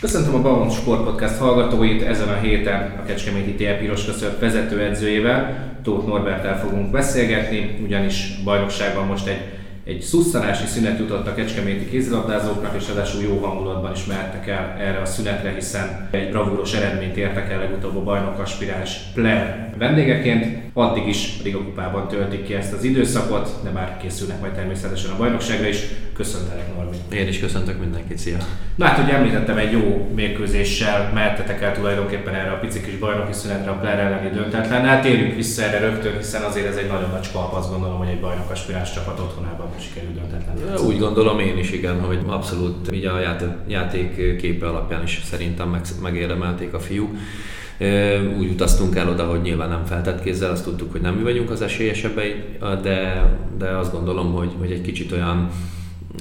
Köszöntöm a Bamont Sport Podcast hallgatóit, ezen a héten a Kecskeméti TL Piros Köszönt vezetőedzőjével, Tóth Norbertel fogunk beszélgetni, ugyanis bajnokságban most egy egy szusszanási szünet jutott a kecskeméti kézilabdázóknak, és ráadásul jó hangulatban is mehettek el erre a szünetre, hiszen egy bravúros eredményt értek el legutóbb a bajnok aspiráns Player vendégeként. Addig is a Liga kupában töltik ki ezt az időszakot, de már készülnek majd természetesen a bajnokságra is. Köszöntelek Norbi. Én is köszöntök mindenkit, szia! Na hát, hogy említettem, egy jó mérkőzéssel mehettetek el tulajdonképpen erre a pici kis bajnoki szünetre a Player elleni döntetlen. Hát térjünk vissza erre rögtön, hiszen azért ez egy nagyon nagy kalap, azt gondolom, hogy egy bajnok aspiráns csapat otthonában sikerül döntetlen. Úgy gondolom én is igen, hogy abszolút így a játék, játék képe alapján is szerintem meg, megérdemelték a fiúk. Úgy utaztunk el oda, hogy nyilván nem feltett kézzel, azt tudtuk, hogy nem mi vagyunk az esélyesebbei, de, de azt gondolom, hogy, hogy egy kicsit olyan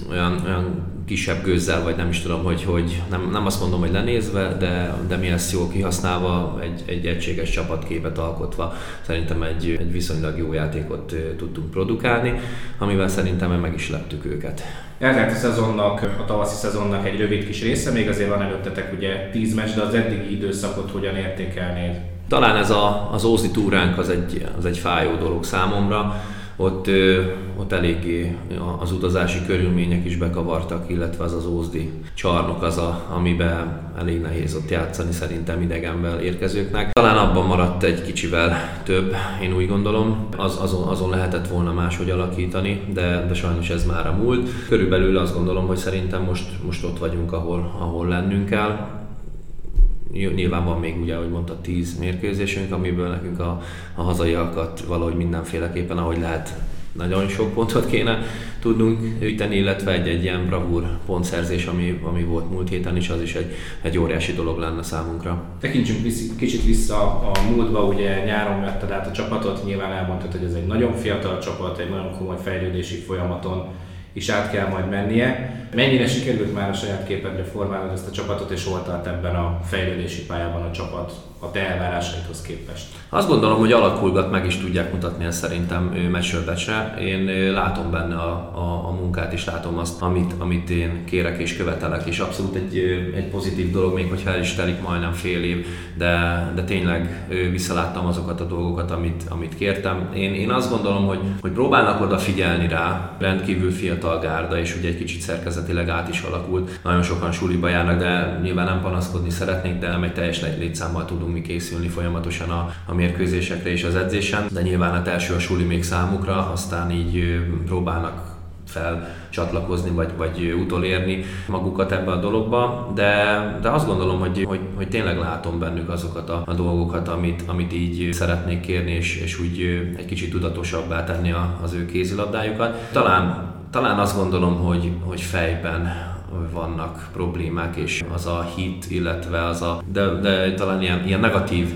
olyan, olyan kisebb gőzzel, vagy nem is tudom, hogy, hogy nem, nem azt mondom, hogy lenézve, de, de mi ezt jól kihasználva, egy, egy egységes csapatképet alkotva szerintem egy, egy viszonylag jó játékot tudtunk produkálni, amivel szerintem meg is lettük őket. Eltelt a szezonnak, a tavaszi szezonnak egy rövid kis része, még azért van előttetek ugye 10 meccs, de az eddigi időszakot hogyan értékelnéd? Talán ez a, az Ózdi túránk az egy, az egy fájó dolog számomra ott, ott eléggé az utazási körülmények is bekavartak, illetve az az ózdi csarnok az, a, amiben elég nehéz ott játszani szerintem idegenből érkezőknek. Talán abban maradt egy kicsivel több, én úgy gondolom, az, azon, azon lehetett volna máshogy alakítani, de, de sajnos ez már a múlt. Körülbelül azt gondolom, hogy szerintem most, most ott vagyunk, ahol, ahol lennünk kell Nyilván van még ugye, ahogy mondta, 10 mérkőzésünk, amiből nekünk a, a hazaiakat valahogy mindenféleképpen, ahogy lehet, nagyon sok pontot kéne tudnunk üteni, illetve egy-egy ilyen bravúr pontszerzés, ami, ami volt múlt héten is, az is egy, egy óriási dolog lenne számunkra. Tekintsünk vissz, kicsit vissza a múltba, ugye nyáron vetted át a csapatot, nyilván elmondtad, hogy ez egy nagyon fiatal csapat, egy nagyon komoly fejlődési folyamaton is át kell majd mennie. Mennyire sikerült már a saját képedre formálnod ezt a csapatot, és hol tart ebben a fejlődési pályában a csapat a te elvárásaidhoz képest? Azt gondolom, hogy alakulgat meg is tudják mutatni ezt szerintem meccsről Én látom benne a, a, a, munkát, és látom azt, amit, amit én kérek és követelek, és abszolút egy, egy pozitív dolog, még hogyha el is telik majdnem fél év, de, de tényleg visszaláttam azokat a dolgokat, amit, amit kértem. Én, én azt gondolom, hogy, hogy próbálnak odafigyelni rá, rendkívül fiatal gárda, és ugye egy kicsit szerkezetileg át is alakult. Nagyon sokan suliba járnak, de nyilván nem panaszkodni szeretnék, de nem egy teljes létszámmal tudunk mi készülni folyamatosan a, a mérkőzésekre és az edzésen, de nyilván a első a suli még számukra, aztán így próbálnak fel csatlakozni, vagy, vagy utolérni magukat ebbe a dologba, de, de azt gondolom, hogy, hogy, hogy tényleg látom bennük azokat a, a dolgokat, amit, amit így szeretnék kérni, és, és úgy egy kicsit tudatosabbá tenni a, az ő kézilabdájukat. Talán, talán azt gondolom, hogy, hogy fejben vannak problémák, és az a hit, illetve az a, de, de talán ilyen, ilyen negatív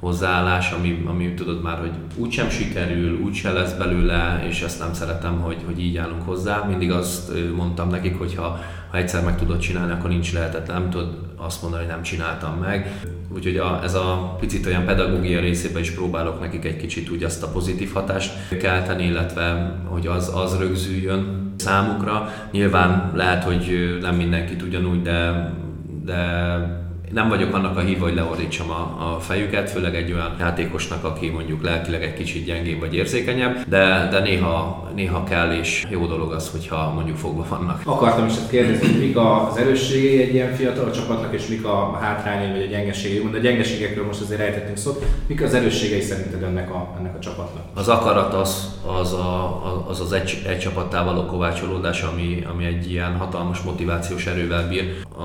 hozzáállás, ami, ami tudod már, hogy úgysem sikerül, úgyse lesz belőle, és ezt nem szeretem, hogy, hogy így állunk hozzá. Mindig azt mondtam nekik, hogy ha, ha egyszer meg tudod csinálni, akkor nincs lehetetlen, nem tudod azt mondani, hogy nem csináltam meg. Úgyhogy a, ez a picit olyan pedagógia részében is próbálok nekik egy kicsit úgy azt a pozitív hatást kelteni, illetve hogy az, az rögzüljön számukra. Nyilván lehet, hogy nem mindenkit ugyanúgy, de, de nem vagyok annak a híva, hogy leordítsam a, a fejüket, főleg egy olyan játékosnak, aki mondjuk lelkileg egy kicsit gyengébb vagy érzékenyebb, de, de néha, néha kell, és jó dolog az, hogyha mondjuk fogva vannak. Akartam is kérdezni, hogy mik az erősségei egy ilyen fiatal csapatnak, és mik a hátrányai vagy a gyengeségei. De a gyengeségekről most azért ejtettünk szót. Mik az erősségei szerinted ennek a, ennek a csapatnak? Az akarat az az a, az, az egy, egy csapattá való kovácsolódás, ami, ami egy ilyen hatalmas motivációs erővel bír,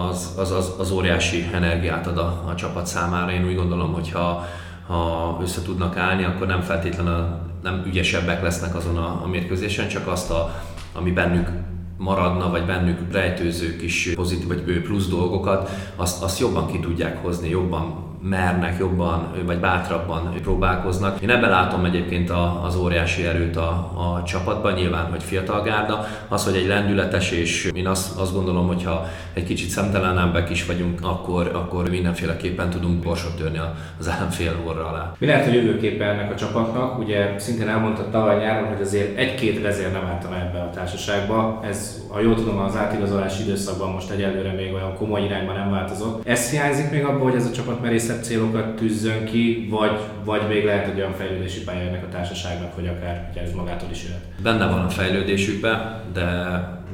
az, az, az, az óriási energia energiát ad a, a csapat számára. Én úgy gondolom, hogy ha, ha össze tudnak állni, akkor nem feltétlenül nem ügyesebbek lesznek azon a, a mérkőzésen, csak azt, a, ami bennük maradna, vagy bennük rejtőző kis pozitív vagy plusz dolgokat, azt, azt jobban ki tudják hozni, jobban mernek jobban, vagy bátrabban próbálkoznak. Én ebben látom egyébként az óriási erőt a, a csapatban, nyilván, hogy fiatal gárda, az, hogy egy lendületes, és én azt, azt gondolom, hogy ha egy kicsit szemtelenebbek is vagyunk, akkor, akkor mindenféleképpen tudunk borsot törni az ellenfél orra alá. Mi lehet a jövőképpen ennek a csapatnak? Ugye szintén elmondta tavaly nyáron, hogy azért egy-két vezér nem álltam ebbe a társaságba. Ez, ha jól tudom, az átigazolási időszakban most egyelőre még olyan komoly irányban nem változott. Ez hiányzik még abban, hogy ez a csapat merészebb célokat tűzzön ki, vagy, vagy még lehet egy olyan fejlődési pálya ennek a társaságnak, hogy akár hogy ez magától is jöhet? Benne van a fejlődésükben, de,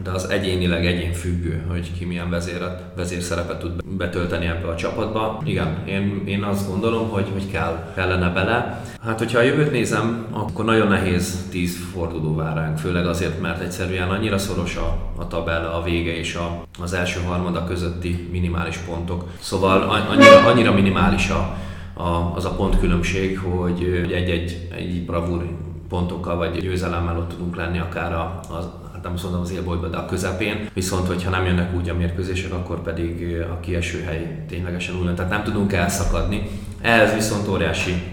de az egyénileg egyén függő, hogy ki milyen vezéret, vezérszerepet tud betölteni ebbe a csapatba. Igen, én, én azt gondolom, hogy, hogy kell, kellene bele. Hát, hogyha a jövőt nézem, akkor nagyon nehéz tíz forduló vár ránk, főleg azért, mert egyszerűen annyira szoros a, a tabella, a vége és a, az első harmada közötti minimális pontok. Szóval annyira, annyira minimális a, a, az a pontkülönbség, hogy egy-egy egy bravúr pontokkal vagy győzelemmel ott tudunk lenni akár a, az, hát nem mondom az élbolyba, de a közepén. Viszont, hogyha nem jönnek úgy a mérkőzések, akkor pedig a kieső hely ténylegesen úgy Tehát nem tudunk elszakadni. Ehhez viszont óriási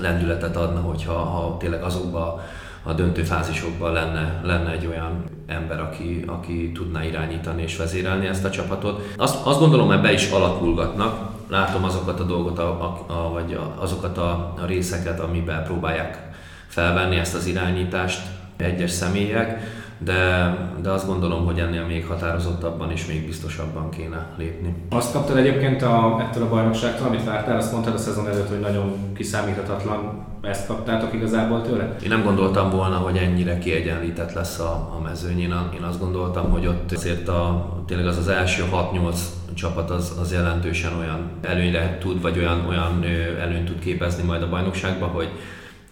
lendületet adna, hogyha ha tényleg azokba a döntő fázisokban lenne, lenne egy olyan ember, aki, aki tudná irányítani és vezérelni ezt a csapatot. Azt, azt gondolom, ebbe is alakulgatnak. Látom azokat a dolgot, a, a, a, vagy a, azokat a, a részeket, amiben próbálják felvenni ezt az irányítást egyes személyek, de, de azt gondolom, hogy ennél még határozottabban és még biztosabban kéne lépni. Azt kaptad egyébként a, ettől a bajnokságtól, amit vártál, azt mondtad a szezon előtt, hogy nagyon kiszámíthatatlan, ezt kaptátok igazából tőle? Én nem gondoltam volna, hogy ennyire kiegyenlített lesz a, a mezőny. Én, én azt gondoltam, hogy ott azért a, tényleg az az első 6-8 csapat az, az jelentősen olyan előnyre tud, vagy olyan, olyan előnyt tud képezni majd a bajnokságba, hogy,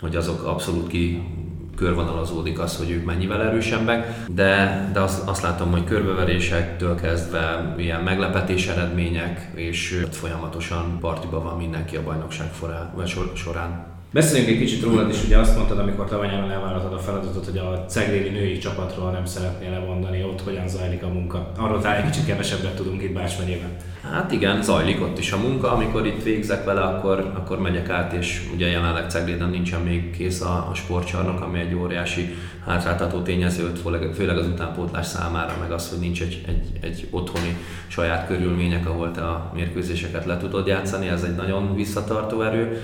hogy azok abszolút ki körvonalazódik az, hogy ők mennyivel erősebbek, de, de azt, azt látom, hogy körbeverésektől kezdve ilyen meglepetés eredmények, és folyamatosan partiba van mindenki a bajnokság során. Beszéljünk egy kicsit rólad is, ugye azt mondtad, amikor tavalyáron elvállaltad a feladatot, hogy a ceglévi női csapatról nem szeretnél lemondani, ott hogyan zajlik a munka. Arról talán egy kicsit kevesebbet tudunk itt Bács megyében. Hát igen, zajlik ott is a munka, amikor itt végzek vele, akkor, akkor megyek át, és ugye jelenleg Cegléden nincsen még kész a, a sportcsarnok, ami egy óriási hátráltató tényező, főleg, főleg az utánpótlás számára, meg az, hogy nincs egy, egy, egy otthoni saját körülmények, ahol te a mérkőzéseket le tudod játszani, ez egy nagyon visszatartó erő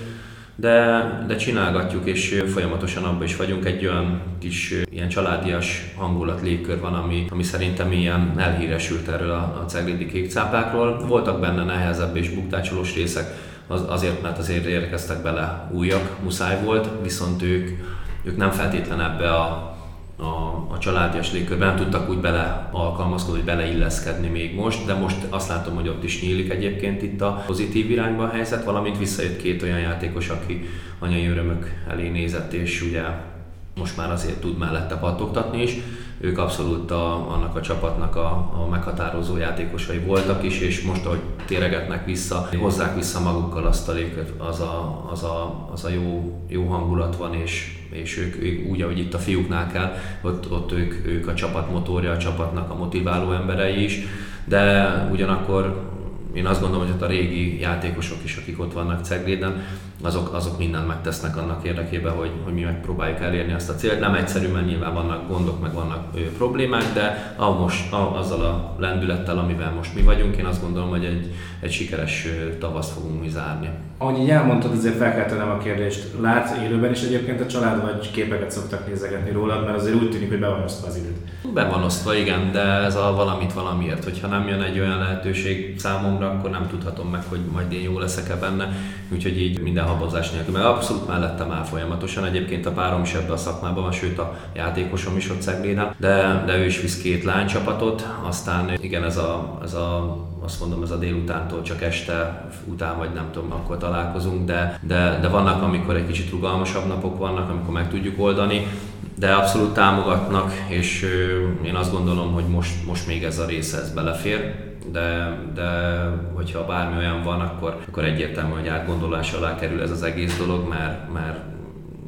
de, de csinálgatjuk, és folyamatosan abban is vagyunk. Egy olyan kis ilyen családias hangulat, légkör van, ami, ami szerintem ilyen elhíresült erről a, a ceglédi kékcápákról. Voltak benne nehezebb és buktácsolós részek, az, azért, mert azért érkeztek bele újak, muszáj volt, viszont ők, ők nem feltétlen ebbe a a, a családias légkörben nem tudtak úgy bele alkalmazkodni, hogy beleilleszkedni még most, de most azt látom, hogy ott is nyílik egyébként itt a pozitív irányba a helyzet, valamint visszajött két olyan játékos, aki anyai örömök elé nézett, és ugye most már azért tud mellette pattogtatni is. Ők abszolút a, annak a csapatnak a, a meghatározó játékosai voltak is, és most, ahogy téregetnek vissza, hozzák vissza magukkal azt a légkört, az a, az a, az a jó, jó hangulat van, és, és ők, ők, úgy, ahogy itt a fiúknál kell, ott, ott ők, ők a csapat motorja, a csapatnak a motiváló emberei is, de ugyanakkor én azt gondolom, hogy ott a régi játékosok is, akik ott vannak Cegléden, azok, azok mindent megtesznek annak érdekében, hogy, hogy mi megpróbáljuk elérni azt a célt. Nem egyszerű, mert nyilván vannak gondok, meg vannak ő, problémák, de a most, a, azzal a lendülettel, amivel most mi vagyunk, én azt gondolom, hogy egy, egy sikeres tavaszt fogunk mi zárni. Ahogy így elmondtad, azért fel kell tennem a kérdést. Látsz élőben is egyébként a család, vagy képeket szoktak nézegetni rólad, mert azért úgy tűnik, hogy be van osztva az időt. Be van osztva, igen, de ez a valamit valamiért. Hogyha nem jön egy olyan lehetőség számomra, akkor nem tudhatom meg, hogy majd én jó leszek-e benne. Úgyhogy így minden habozás nélkül, mert abszolút mellettem áll folyamatosan. Egyébként a párom is ebbe a szakmában van, sőt a játékosom is ott Cegléden, de, de ő is visz két lánycsapatot, aztán igen, ez a, ez a azt mondom, ez a délutántól csak este után, vagy nem tudom, akkor találkozunk, de, de, de vannak, amikor egy kicsit rugalmasabb napok vannak, amikor meg tudjuk oldani, de abszolút támogatnak, és én azt gondolom, hogy most, most még ez a része ez belefér, de, de hogyha bármi olyan van, akkor, akkor egyértelmű, hogy átgondolás alá kerül ez az egész dolog, mert, mert,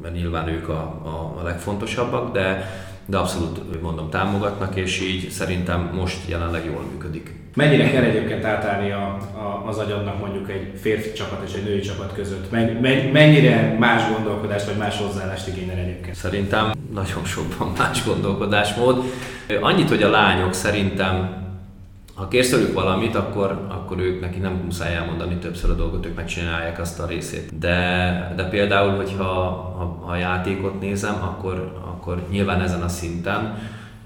mert nyilván ők a, a, a legfontosabbak, de, de abszolút mondom támogatnak, és így szerintem most jelenleg jól működik. Mennyire kell egyébként átállni a, a, az agyadnak mondjuk egy férfi csapat és egy női csapat között? Mennyire más gondolkodás vagy más hozzáállást igényel egyébként? Szerintem nagyon sokban más gondolkodásmód. Annyit, hogy a lányok szerintem ha kérsz tőlük valamit, akkor, akkor ők neki nem muszáj elmondani többször a dolgot, ők megcsinálják azt a részét. De, de például, hogyha ha, ha játékot nézem, akkor, akkor nyilván ezen a szinten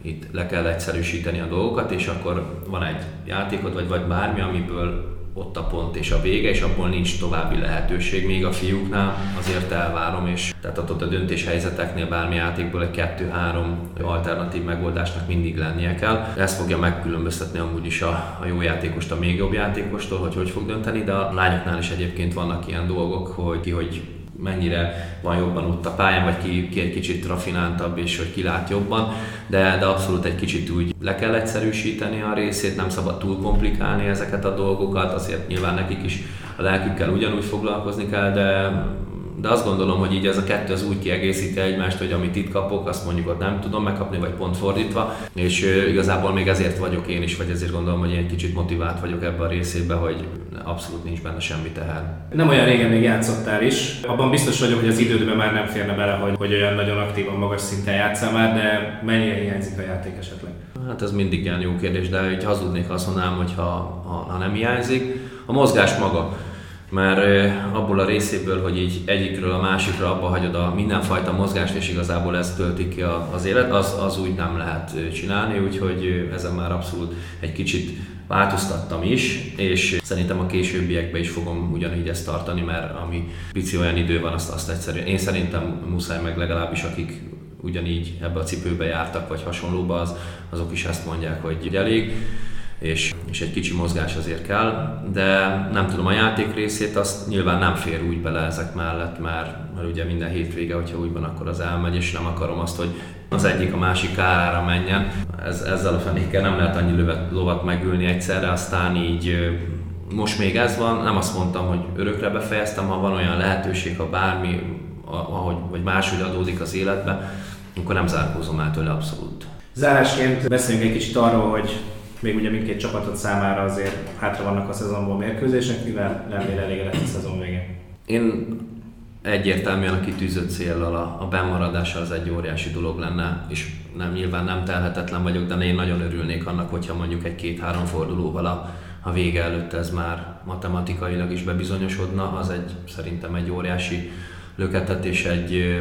itt le kell egyszerűsíteni a dolgokat, és akkor van egy játékod, vagy, vagy bármi, amiből ott a pont és a vége, és abból nincs további lehetőség, még a fiúknál azért elvárom, és tehát ott a döntéshelyzeteknél bármi játékból egy kettő-három alternatív megoldásnak mindig lennie kell. Ez fogja megkülönböztetni amúgy is a, a jó játékost a még jobb játékostól, hogy hogy fog dönteni, de a lányoknál is egyébként vannak ilyen dolgok, hogy ki hogy mennyire van jobban ott a pályán, vagy ki, ki egy kicsit rafináltabb, és hogy ki lát jobban, de, de abszolút egy kicsit úgy le kell egyszerűsíteni a részét, nem szabad túl komplikálni ezeket a dolgokat, azért nyilván nekik is a lelkükkel ugyanúgy foglalkozni kell, de de azt gondolom, hogy így ez a kettő az úgy kiegészíti egymást, hogy amit itt kapok, azt mondjuk ott nem tudom megkapni, vagy pont fordítva, és igazából még ezért vagyok én is, vagy ezért gondolom, hogy én egy kicsit motivált vagyok ebben a részében, hogy abszolút nincs benne semmi teher. Nem olyan régen még játszottál is. Abban biztos vagyok, hogy az idődben már nem férne bele, hogy, hogy olyan nagyon aktívan, magas szinten játszál már, de mennyire hiányzik a játék esetleg? Hát ez mindig ilyen jó kérdés, de hogy hazudnék, azt mondanám, hogy ha, ha, ha nem hiányzik. A mozgás maga mert abból a részéből, hogy így egyikről a másikra abba hagyod a mindenfajta mozgást, és igazából ez tölti ki az élet, az, az úgy nem lehet csinálni, úgyhogy ezen már abszolút egy kicsit változtattam is, és szerintem a későbbiekben is fogom ugyanígy ezt tartani, mert ami pici olyan idő van, azt, azt egyszerűen, én szerintem muszáj meg legalábbis, akik ugyanígy ebbe a cipőbe jártak, vagy hasonlóba, az, azok is ezt mondják, hogy elég és, és egy kicsi mozgás azért kell, de nem tudom, a játék részét azt nyilván nem fér úgy bele ezek mellett, mert, mert ugye minden hétvége, hogyha úgy van, akkor az elmegy, és nem akarom azt, hogy az egyik a másik kárára menjen. Ez, ezzel a fenékkel nem lehet annyi lövet, lovat megülni egyszerre, aztán így most még ez van, nem azt mondtam, hogy örökre befejeztem, ha van olyan lehetőség, ha bármi, ahogy, vagy máshogy adódik az életbe, akkor nem zárkózom el tőle abszolút. Zárásként beszéljünk egy kicsit arról, hogy még ugye mindkét csapatot számára azért hátra vannak a szezonból mérkőzések, mivel lennél elégedett a szezon végén? Én egyértelműen a kitűzött céllal a, a bemaradása az egy óriási dolog lenne, és nem, nyilván nem telhetetlen vagyok, de én nagyon örülnék annak, hogyha mondjuk egy két-három fordulóval a, a vége előtt ez már matematikailag is bebizonyosodna, az egy szerintem egy óriási löketet és egy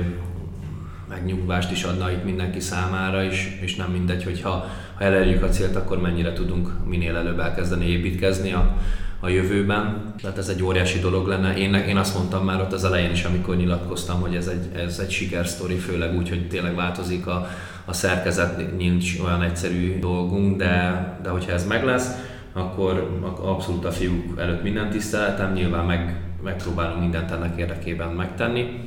megnyugvást is adna itt mindenki számára is, és nem mindegy, hogyha ha elérjük a célt, akkor mennyire tudunk minél előbb elkezdeni építkezni a, a jövőben. Tehát ez egy óriási dolog lenne. Én, én azt mondtam már ott az elején is, amikor nyilatkoztam, hogy ez egy, ez egy sikersztori, főleg úgy, hogy tényleg változik a, a szerkezet, nincs olyan egyszerű dolgunk, de, de hogyha ez meg lesz, akkor, abszolút a fiúk előtt minden tiszteletem, nyilván meg, megpróbálunk mindent ennek érdekében megtenni.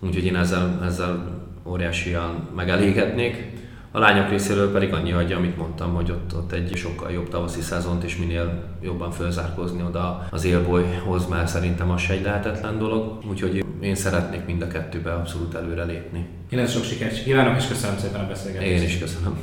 Úgyhogy én ezzel, ezzel óriásian megelégednék. A lányok részéről pedig annyi hagyja, amit mondtam, hogy ott, ott egy sokkal jobb tavaszi szezont, és minél jobban fölzárkózni oda az élbolyhoz, mert szerintem az se egy lehetetlen dolog. Úgyhogy én szeretnék mind a kettőbe abszolút előre lépni. Én ez sok sikert kívánok, és köszönöm szépen a beszélgetést. Én is köszönöm.